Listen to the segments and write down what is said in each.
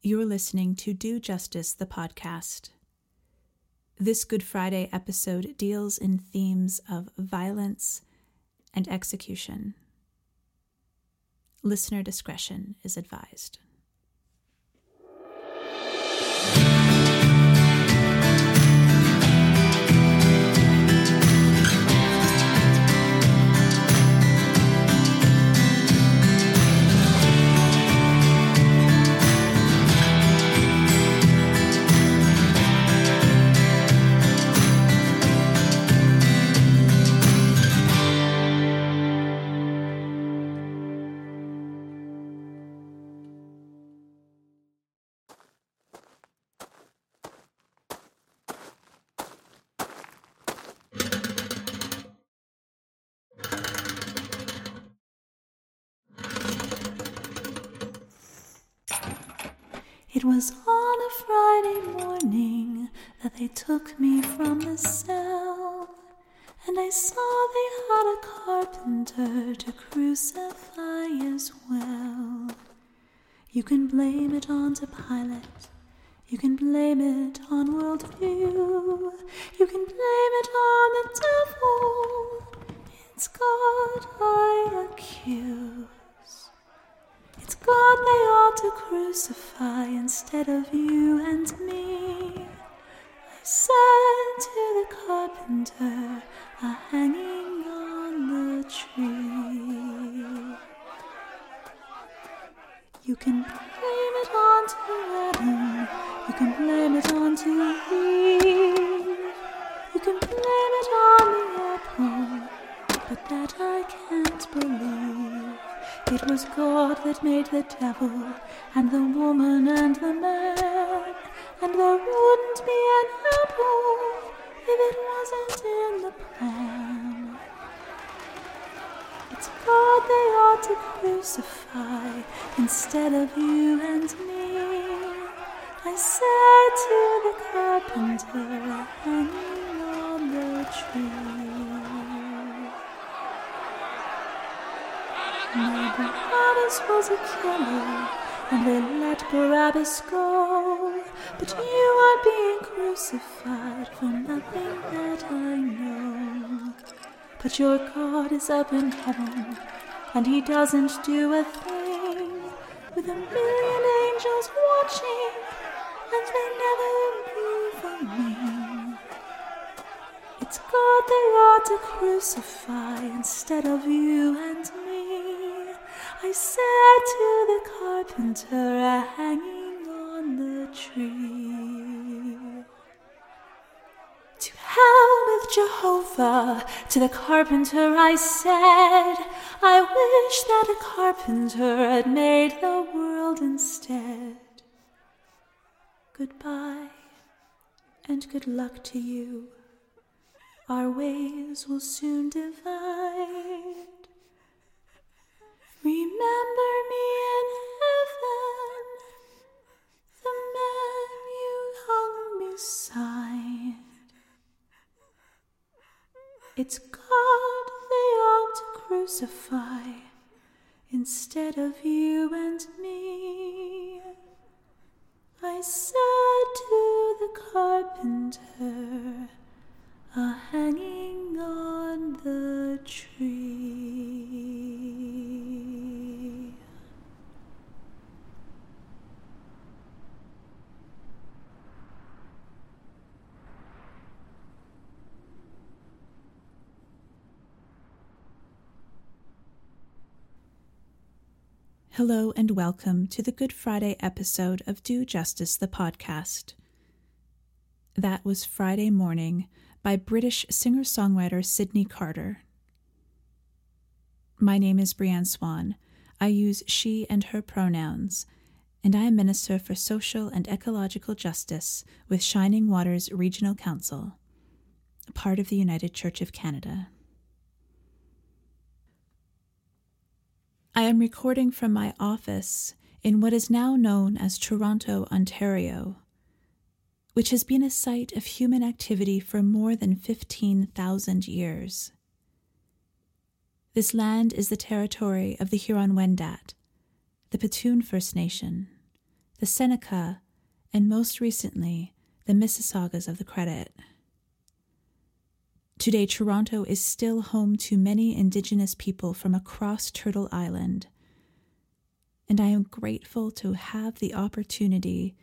You're listening to Do Justice, the podcast. This Good Friday episode deals in themes of violence and execution. Listener discretion is advised. Friday morning that they took me from the cell, and I saw they had a carpenter to crucify as well. You can blame it on to Pilate. You can blame it on worldview. You can blame it on the devil. It's God I accuse. It's God they ought to crucify instead of you and me. I said to the carpenter, a hanging on the tree. You can blame it on to Adam. You can blame it on to. You can blame it on the apple, but that I can't believe. It was God that made the devil, and the woman and the man, and there wouldn't be an apple if it wasn't in the plan. It's God they ought to crucify instead of you and me. I said to the carpenter hanging on the tree. Barabbas was a killer, and they let Barabbas go. But you are being crucified for nothing that I know. But your God is up in heaven, and he doesn't do a thing. With a million angels watching, and they never move on me. It's God they ought to crucify instead of you and me. I said to the carpenter hanging on the tree. To hell with Jehovah, to the carpenter I said, I wish that a carpenter had made the world instead. Goodbye, and good luck to you. Our ways will soon divide. Remember me in heaven, the man you hung beside. It's God they ought to crucify instead of you and me. I said to the carpenter, Hello and welcome to the Good Friday episode of Do Justice, the podcast. That was Friday Morning by British singer songwriter Sydney Carter. My name is Brianne Swan. I use she and her pronouns, and I am Minister for Social and Ecological Justice with Shining Waters Regional Council, part of the United Church of Canada. I am recording from my office in what is now known as Toronto, Ontario, which has been a site of human activity for more than 15,000 years. This land is the territory of the Huron Wendat, the Petun First Nation, the Seneca, and most recently, the Mississaugas of the Credit. Today, Toronto is still home to many Indigenous people from across Turtle Island, and I am grateful to have the opportunity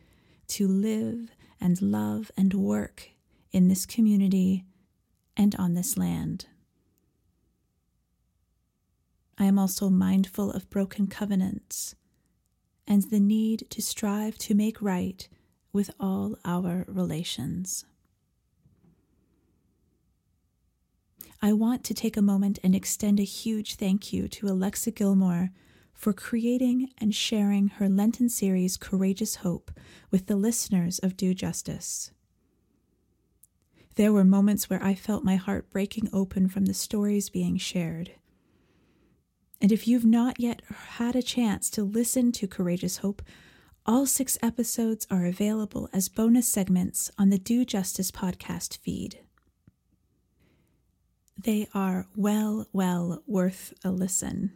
to live and love and work in this community and on this land. I am also mindful of broken covenants and the need to strive to make right with all our relations. I want to take a moment and extend a huge thank you to Alexa Gilmore for creating and sharing her Lenten series Courageous Hope with the listeners of Do Justice. There were moments where I felt my heart breaking open from the stories being shared. And if you've not yet had a chance to listen to Courageous Hope, all six episodes are available as bonus segments on the Do Justice podcast feed. They are well, well worth a listen.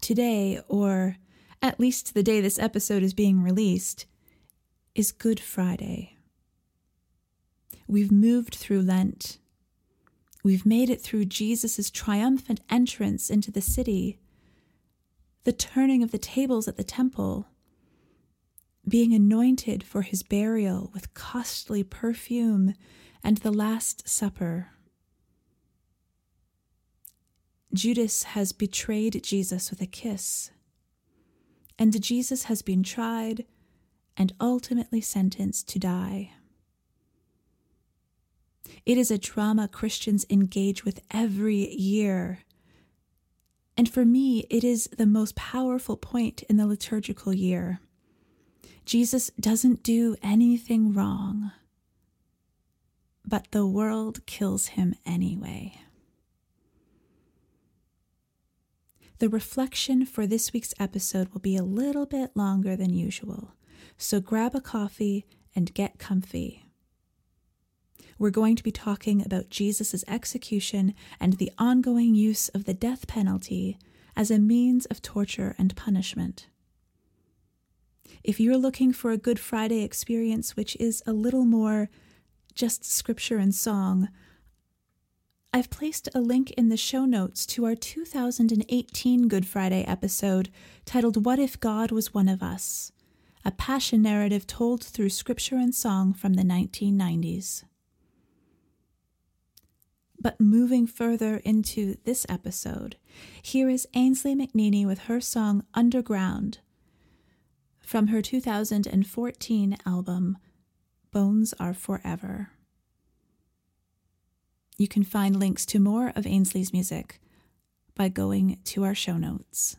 Today, or at least the day this episode is being released, is Good Friday. We've moved through Lent. We've made it through Jesus' triumphant entrance into the city, the turning of the tables at the temple, being anointed for his burial with costly perfume, and the Last Supper. Judas has betrayed Jesus with a kiss, and Jesus has been tried and ultimately sentenced to die. It is a drama Christians engage with every year. And for me, it is the most powerful point in the liturgical year. Jesus doesn't do anything wrong, but the world kills him anyway. The reflection for this week's episode will be a little bit longer than usual, so grab a coffee and get comfy. We're going to be talking about Jesus' execution and the ongoing use of the death penalty as a means of torture and punishment. If you're looking for a Good Friday experience which is a little more just scripture and song, I've placed a link in the show notes to our 2018 Good Friday episode titled What If God Was One of Us? A passion narrative told through scripture and song from the 1990s. But moving further into this episode, here is Ainsley McNeaney with her song Underground from her 2014 album Bones Are Forever. You can find links to more of Ainsley's music by going to our show notes.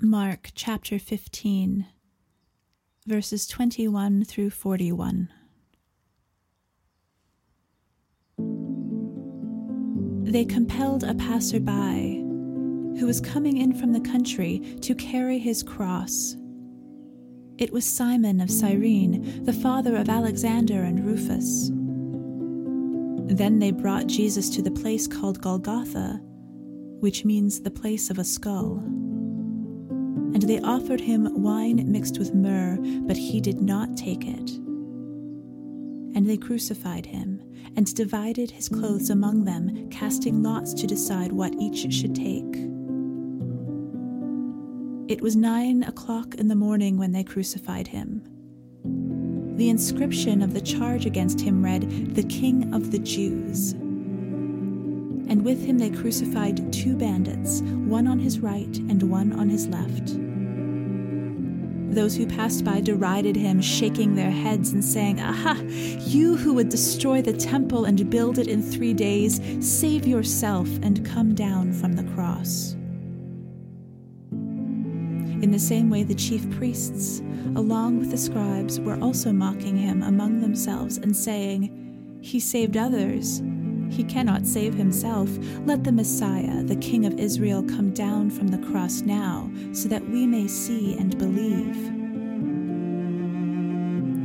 Mark chapter 15, verses 21 through 41. They compelled a passerby who was coming in from the country to carry his cross. It was Simon of Cyrene, the father of Alexander and Rufus. Then they brought Jesus to the place called Golgotha, which means the place of a skull. And they offered him wine mixed with myrrh, but he did not take it. And they crucified him, and divided his clothes among them, casting lots to decide what each should take. It was nine o'clock in the morning when they crucified him. The inscription of the charge against him read, The King of the Jews. And with him they crucified two bandits, one on his right and one on his left. Those who passed by derided him, shaking their heads and saying, Aha, you who would destroy the temple and build it in three days, save yourself and come down from the cross. In the same way, the chief priests, along with the scribes, were also mocking him among themselves and saying, He saved others. He cannot save himself. Let the Messiah, the King of Israel, come down from the cross now, so that we may see and believe.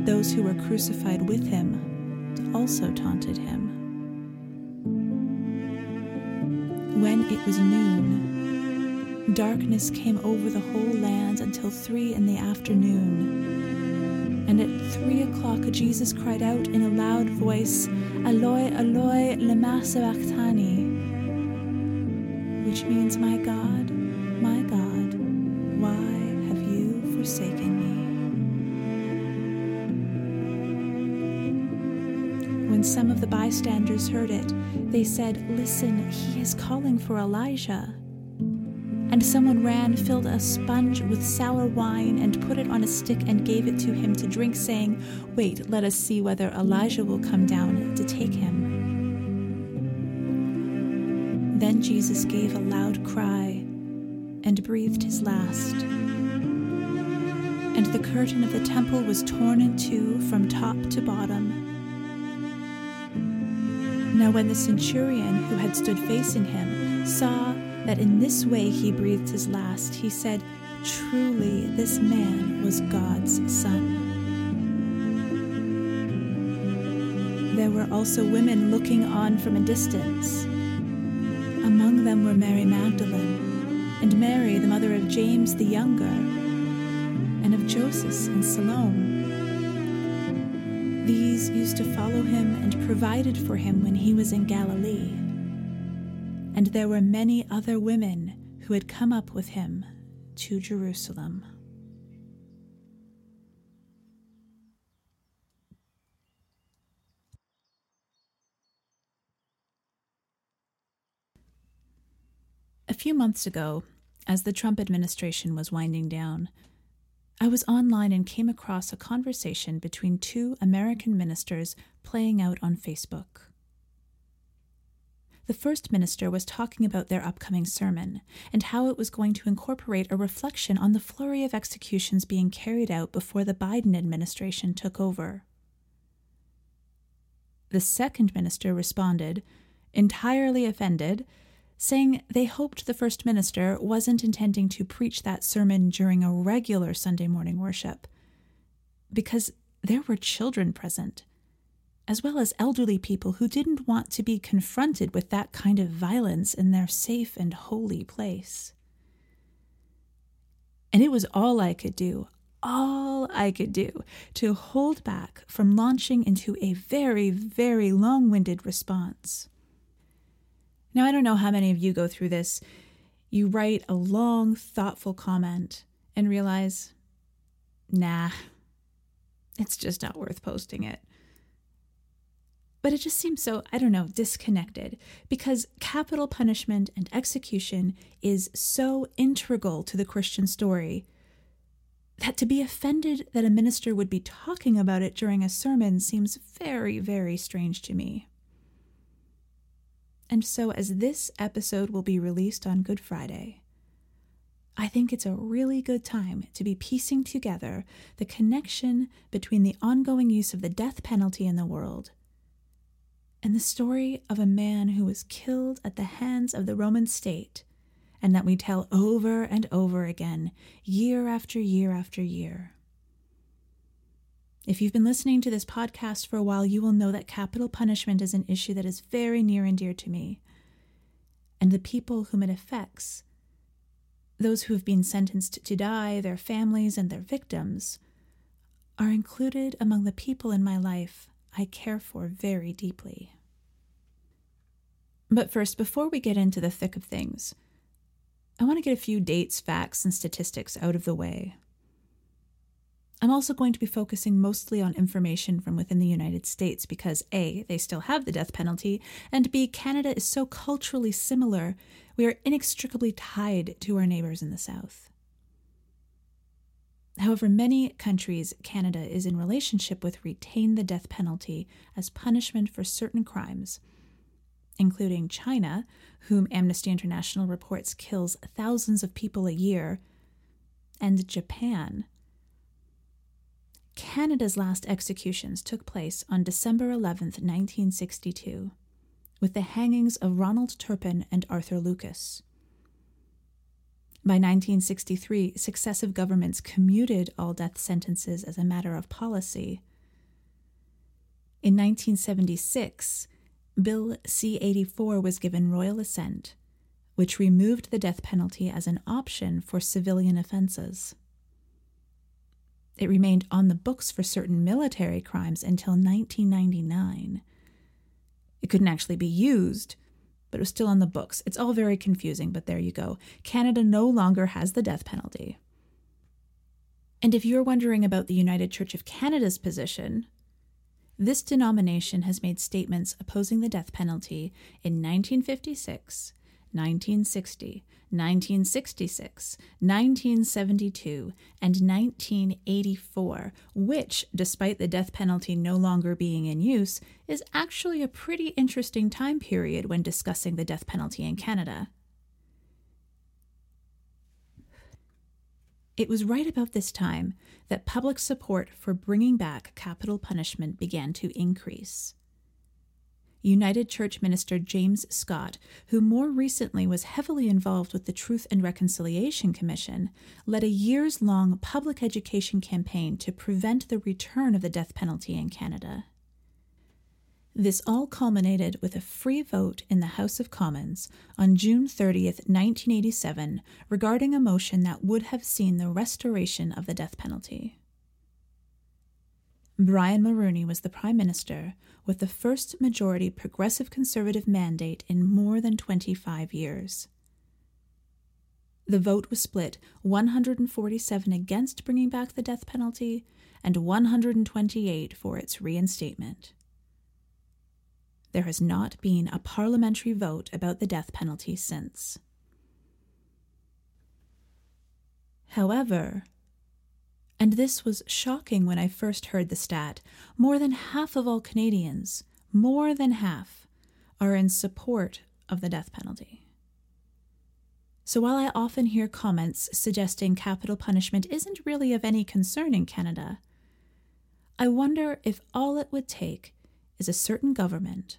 Those who were crucified with him also taunted him. When it was noon, darkness came over the whole land until three in the afternoon. And at three o'clock, Jesus cried out in a loud voice, Eloi, Eloi, lema sabachthani, which means, My God, my God, why have you forsaken me? When some of the bystanders heard it, they said, Listen, he is calling for Elijah. And someone ran, filled a sponge with sour wine, and put it on a stick and gave it to him to drink, saying, Wait, let us see whether Elijah will come down to take him. Then Jesus gave a loud cry and breathed his last. And the curtain of the temple was torn in two from top to bottom. Now, when the centurion who had stood facing him saw that in this way he breathed his last, he said, Truly, this man was God's Son. There were also women looking on from a distance. Among them were Mary Magdalene, and Mary, the mother of James the Younger, and of Joseph and Salome. These used to follow him and provided for him when he was in Galilee and there were many other women who had come up with him to Jerusalem. A few months ago, as the Trump administration was winding down, I was online and came across a conversation between two American ministers playing out on Facebook the first minister was talking about their upcoming sermon and how it was going to incorporate a reflection on the flurry of executions being carried out before the Biden administration took over. The second minister responded, entirely offended, saying they hoped the first minister wasn't intending to preach that sermon during a regular Sunday morning worship, because there were children present as well as elderly people who didn't want to be confronted with that kind of violence in their safe and holy place. And it was all I could do, all I could do to hold back from launching into a very, very long winded response. Now, I don't know how many of you go through this. You write a long, thoughtful comment and realize, nah, it's just not worth posting it. But it just seems so, I don't know, disconnected because capital punishment and execution is so integral to the Christian story that to be offended that a minister would be talking about it during a sermon seems very, very strange to me. And so, as this episode will be released on Good Friday, I think it's a really good time to be piecing together the connection between the ongoing use of the death penalty in the world and the story of a man who was killed at the hands of the Roman state, and that we tell over and over again, year after year after year. If you've been listening to this podcast for a while, you will know that capital punishment is an issue that is very near and dear to me. And the people whom it affects, those who have been sentenced to die, their families, and their victims, are included among the people in my life I care for very deeply. But first, before we get into the thick of things, I want to get a few dates, facts, and statistics out of the way. I'm also going to be focusing mostly on information from within the United States because A, they still have the death penalty, and B, Canada is so culturally similar, we are inextricably tied to our neighbors in the South. However, many countries Canada is in relationship with retain the death penalty as punishment for certain crimes, including China, whom Amnesty International reports kills thousands of people a year, and Japan. Canada's last executions took place on December 11, 1962, with the hangings of Ronald Turpin and Arthur Lucas. By 1963, successive governments commuted all death sentences as a matter of policy. In 1976, Bill C 84 was given royal assent, which removed the death penalty as an option for civilian offenses. It remained on the books for certain military crimes until 1999. It couldn't actually be used, but it was still on the books. It's all very confusing, but there you go. Canada no longer has the death penalty. And if you're wondering about the United Church of Canada's position, this denomination has made statements opposing the death penalty in 1956, 1960, 1966, 1972, and 1984, which, despite the death penalty no longer being in use, is actually a pretty interesting time period when discussing the death penalty in Canada. It was right about this time that public support for bringing back capital punishment began to increase. United Church minister James Scott, who more recently was heavily involved with the Truth and Reconciliation Commission, led a years long public education campaign to prevent the return of the death penalty in Canada. This all culminated with a free vote in the House of Commons on June 30th, 1987, regarding a motion that would have seen the restoration of the death penalty. Brian Mulroney was the Prime Minister with the first majority progressive conservative mandate in more than 25 years. The vote was split 147 against bringing back the death penalty and 128 for its reinstatement. There has not been a parliamentary vote about the death penalty since. However, and this was shocking when I first heard the stat. More than half of all Canadians, more than half, are in support of the death penalty. So while I often hear comments suggesting capital punishment isn't really of any concern in Canada, I wonder if all it would take is a certain government,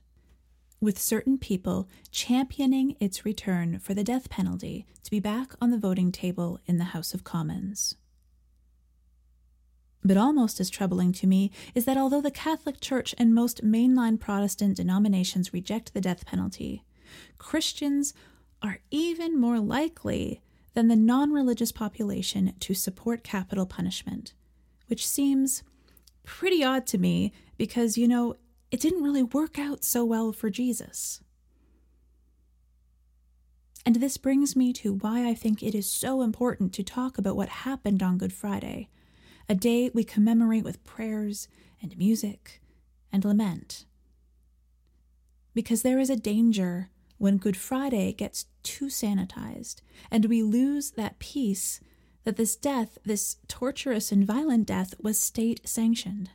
with certain people championing its return for the death penalty to be back on the voting table in the House of Commons. But almost as troubling to me is that although the Catholic Church and most mainline Protestant denominations reject the death penalty, Christians are even more likely than the non religious population to support capital punishment, which seems pretty odd to me because, you know, it didn't really work out so well for Jesus. And this brings me to why I think it is so important to talk about what happened on Good Friday a day we commemorate with prayers and music and lament. Because there is a danger when Good Friday gets too sanitized and we lose that peace that this death, this torturous and violent death, was state sanctioned.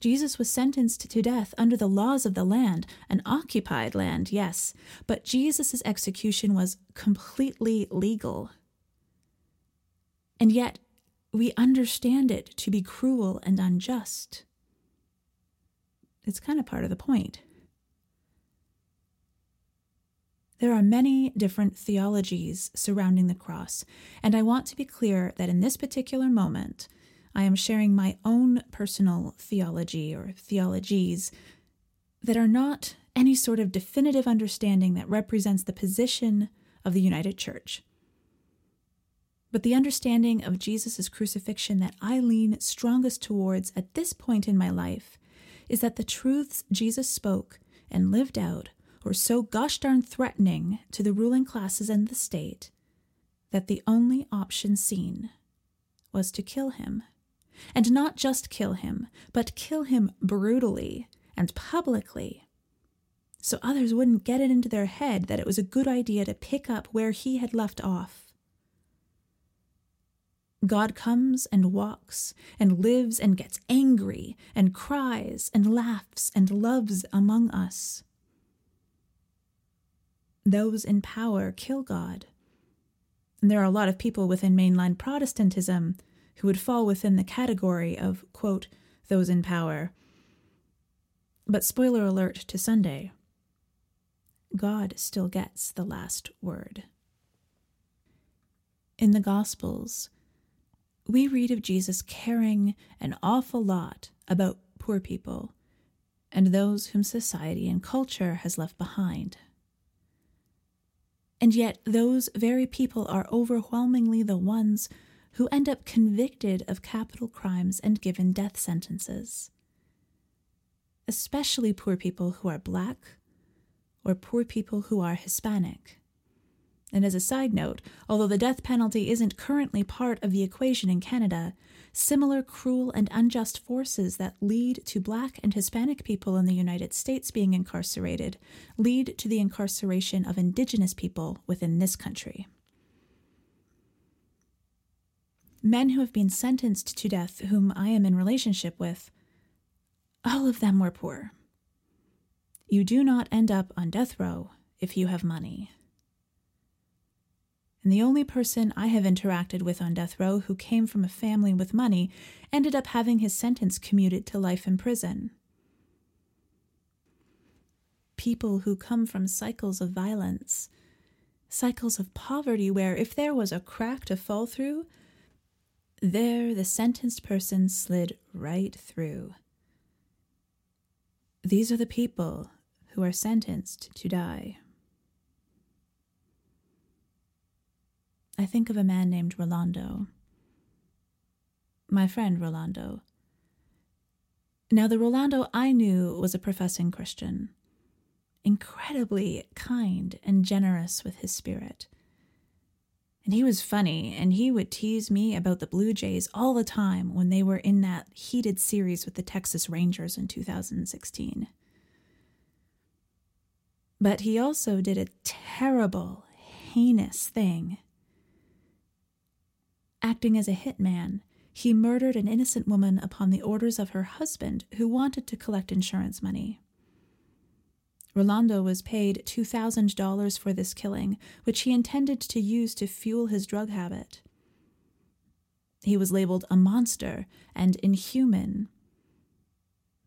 Jesus was sentenced to death under the laws of the land, an occupied land, yes, but Jesus' execution was completely legal. And yet, we understand it to be cruel and unjust. It's kind of part of the point. There are many different theologies surrounding the cross, and I want to be clear that in this particular moment, I am sharing my own personal theology or theologies that are not any sort of definitive understanding that represents the position of the United Church. But the understanding of Jesus' crucifixion that I lean strongest towards at this point in my life is that the truths Jesus spoke and lived out were so gosh darn threatening to the ruling classes and the state that the only option seen was to kill him. And not just kill him, but kill him brutally and publicly. So others wouldn't get it into their head that it was a good idea to pick up where he had left off God comes and walks and lives and gets angry and cries and laughs and loves among us. Those in power kill God. And there are a lot of people within mainline Protestantism who would fall within the category of, quote, those in power. But spoiler alert to Sunday God still gets the last word. In the Gospels, we read of Jesus caring an awful lot about poor people and those whom society and culture has left behind. And yet, those very people are overwhelmingly the ones who end up convicted of capital crimes and given death sentences. Especially poor people who are black or poor people who are Hispanic. And as a side note, although the death penalty isn't currently part of the equation in Canada, similar cruel and unjust forces that lead to black and Hispanic people in the United States being incarcerated lead to the incarceration of indigenous people within this country. Men who have been sentenced to death, whom I am in relationship with, all of them were poor. You do not end up on death row if you have money and the only person I have interacted with on death row who came from a family with money ended up having his sentence commuted to life in prison. People who come from cycles of violence, cycles of poverty, where if there was a crack to fall through, there the sentenced person slid right through. These are the people who are sentenced to die. I think of a man named Rolando. My friend Rolando. Now, the Rolando I knew was a professing Christian, incredibly kind and generous with his spirit. And he was funny, and he would tease me about the Blue Jays all the time when they were in that heated series with the Texas Rangers in 2016. But he also did a terrible, heinous thing Acting as a hitman, he murdered an innocent woman upon the orders of her husband, who wanted to collect insurance money. Rolando was paid $2,000 for this killing, which he intended to use to fuel his drug habit. He was labeled a monster and inhuman.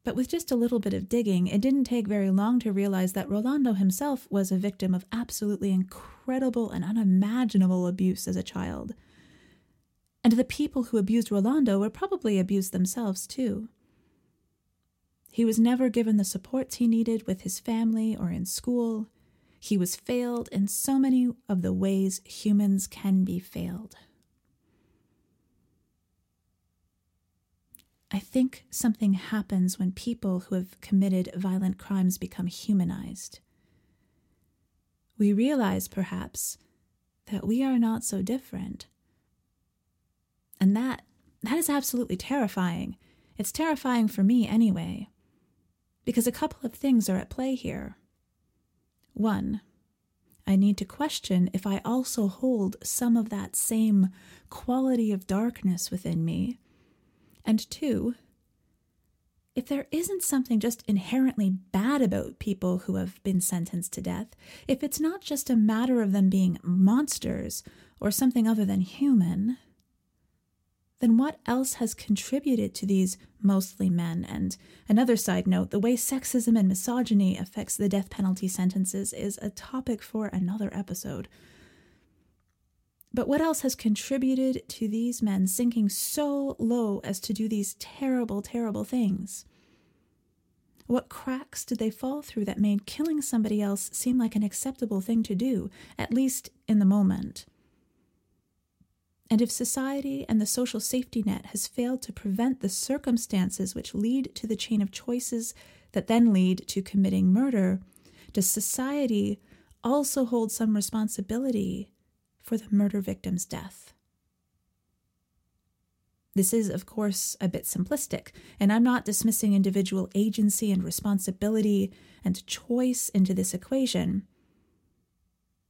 But with just a little bit of digging, it didn't take very long to realize that Rolando himself was a victim of absolutely incredible and unimaginable abuse as a child and the people who abused Rolando were probably abused themselves too. He was never given the supports he needed with his family or in school. He was failed in so many of the ways humans can be failed. I think something happens when people who have committed violent crimes become humanized. We realize, perhaps, that we are not so different and that that is absolutely terrifying. It's terrifying for me anyway. Because a couple of things are at play here. One, I need to question if I also hold some of that same quality of darkness within me. And two, if there isn't something just inherently bad about people who have been sentenced to death, if it's not just a matter of them being monsters or something other than human, then what else has contributed to these mostly men? And another side note the way sexism and misogyny affects the death penalty sentences is a topic for another episode. But what else has contributed to these men sinking so low as to do these terrible, terrible things? What cracks did they fall through that made killing somebody else seem like an acceptable thing to do, at least in the moment? And if society and the social safety net has failed to prevent the circumstances which lead to the chain of choices that then lead to committing murder, does society also hold some responsibility for the murder victim's death? This is, of course, a bit simplistic, and I'm not dismissing individual agency and responsibility and choice into this equation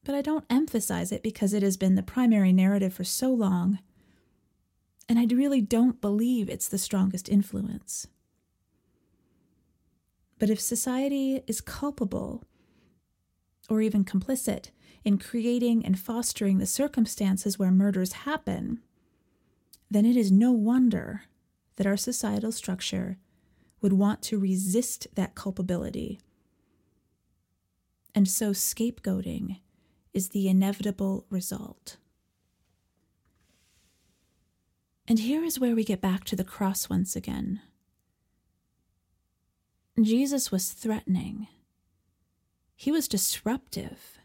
but I don't emphasize it because it has been the primary narrative for so long, and I really don't believe it's the strongest influence. But if society is culpable, or even complicit, in creating and fostering the circumstances where murders happen, then it is no wonder that our societal structure would want to resist that culpability. And so scapegoating is the inevitable result. And here is where we get back to the cross once again. Jesus was threatening, he was disruptive.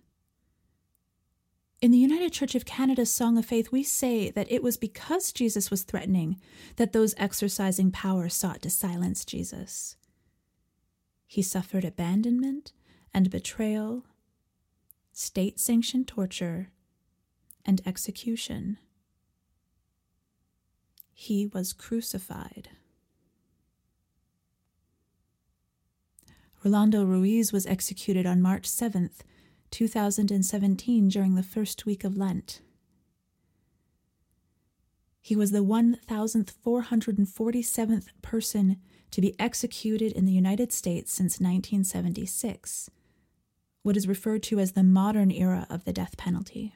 In the United Church of Canada's Song of Faith, we say that it was because Jesus was threatening that those exercising power sought to silence Jesus. He suffered abandonment and betrayal, state sanctioned torture, and execution. He was crucified. Rolando Ruiz was executed on March 7th, 2017, during the first week of Lent. He was the 1,447th person to be executed in the United States since 1976, what is referred to as the modern era of the death penalty.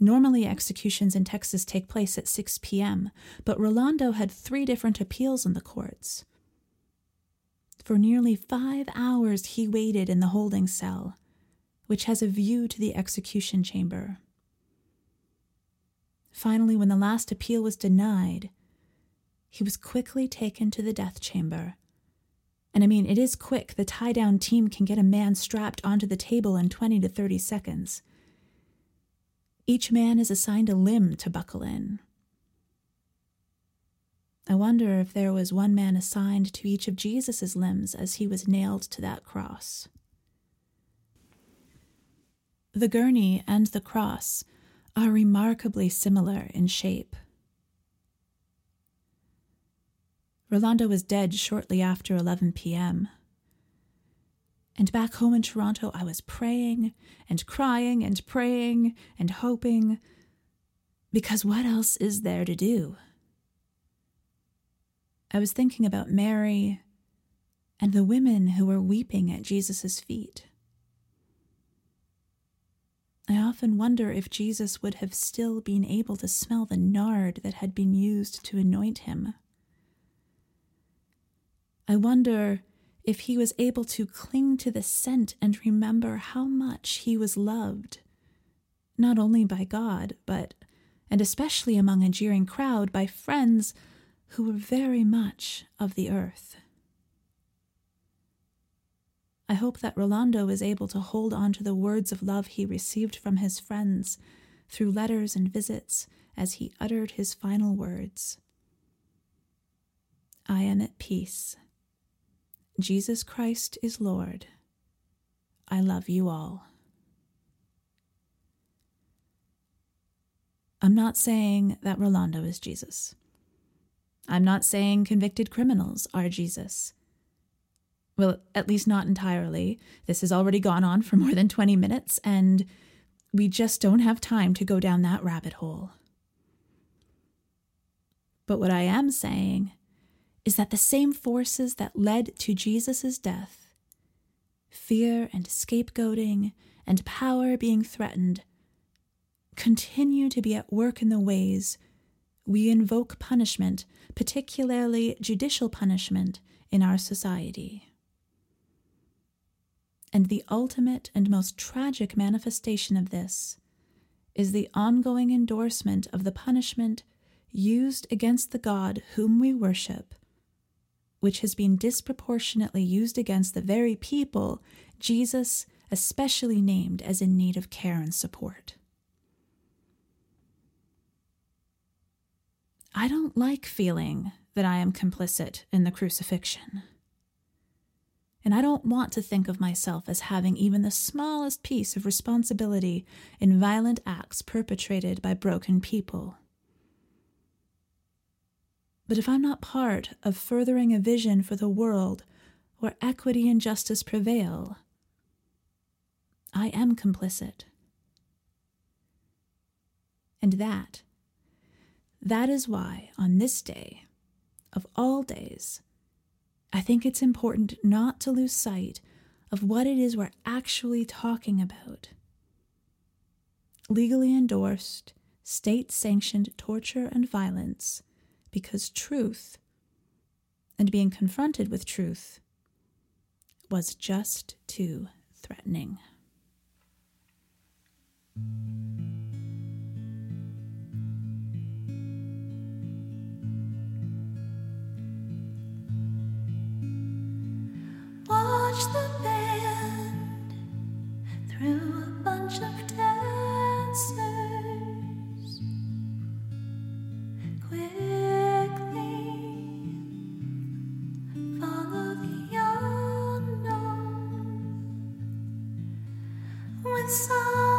Normally, executions in Texas take place at 6 p.m., but Rolando had three different appeals in the courts. For nearly five hours, he waited in the holding cell, which has a view to the execution chamber. Finally, when the last appeal was denied, he was quickly taken to the death chamber. And I mean, it is quick. The tie down team can get a man strapped onto the table in 20 to 30 seconds. Each man is assigned a limb to buckle in. I wonder if there was one man assigned to each of Jesus' limbs as he was nailed to that cross. The gurney and the cross are remarkably similar in shape. Rolando was dead shortly after 11 p.m. And back home in Toronto, I was praying and crying and praying and hoping, because what else is there to do? I was thinking about Mary and the women who were weeping at Jesus' feet. I often wonder if Jesus would have still been able to smell the nard that had been used to anoint him. I wonder if he was able to cling to the scent and remember how much he was loved, not only by God, but, and especially among a jeering crowd, by friends who were very much of the earth. I hope that Rolando is able to hold on to the words of love he received from his friends through letters and visits as he uttered his final words I am at peace. Jesus Christ is Lord. I love you all. I'm not saying that Rolando is Jesus. I'm not saying convicted criminals are Jesus. Well, at least not entirely. This has already gone on for more than 20 minutes, and we just don't have time to go down that rabbit hole. But what I am saying is that the same forces that led to Jesus' death fear and scapegoating and power being threatened continue to be at work in the ways we invoke punishment, particularly judicial punishment, in our society. And the ultimate and most tragic manifestation of this is the ongoing endorsement of the punishment used against the God whom we worship, which has been disproportionately used against the very people Jesus especially named as in need of care and support. I don't like feeling that I am complicit in the crucifixion. And I don't want to think of myself as having even the smallest piece of responsibility in violent acts perpetrated by broken people. But if I'm not part of furthering a vision for the world where equity and justice prevail, I am complicit. And that that is why, on this day, of all days, I think it's important not to lose sight of what it is we're actually talking about. Legally endorsed, state sanctioned torture and violence because truth and being confronted with truth was just too threatening. Watch the band through a bunch of dancers. Quit when some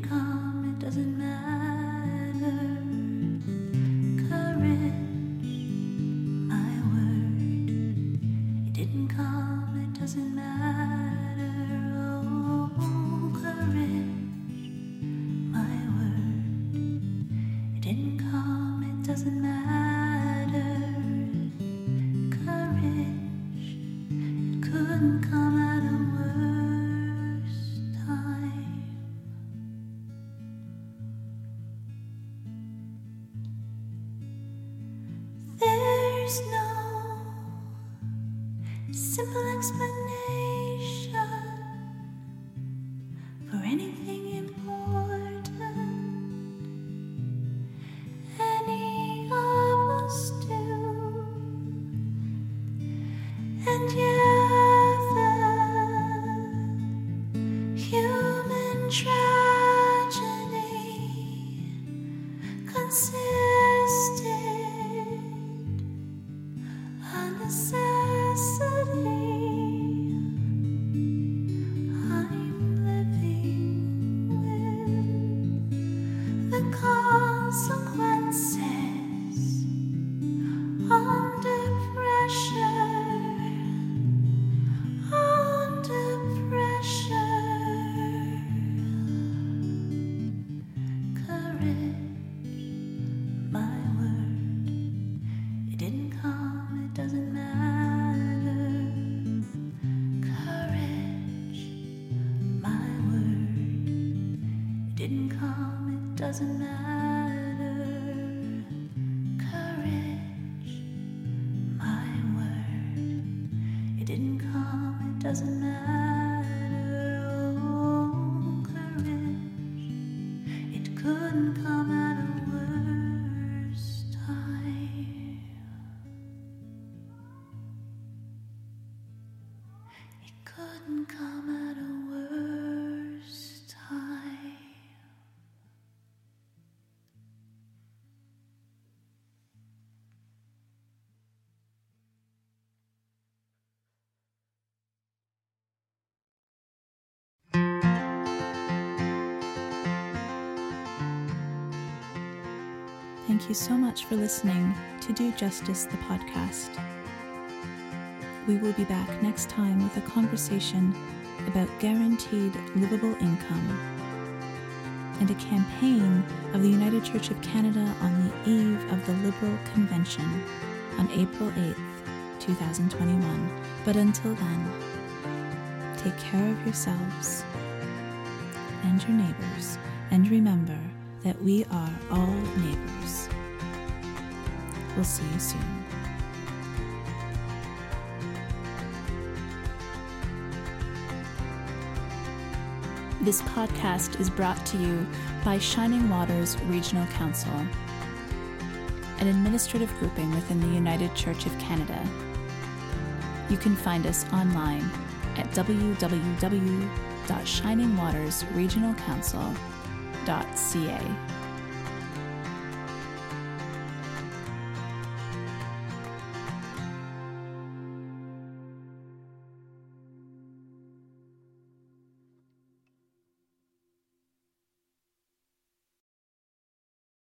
didn't come, it doesn't matter. Courage, my word, it didn't come, it doesn't matter. With Thank you so much for listening to Do Justice, the podcast. We will be back next time with a conversation about guaranteed livable income and a campaign of the United Church of Canada on the eve of the Liberal Convention on April 8th, 2021. But until then, take care of yourselves and your neighbors, and remember that we are all neighbors. We'll see you soon. This podcast is brought to you by Shining Waters Regional Council, an administrative grouping within the United Church of Canada. You can find us online at www.shiningwatersregionalcouncil.ca.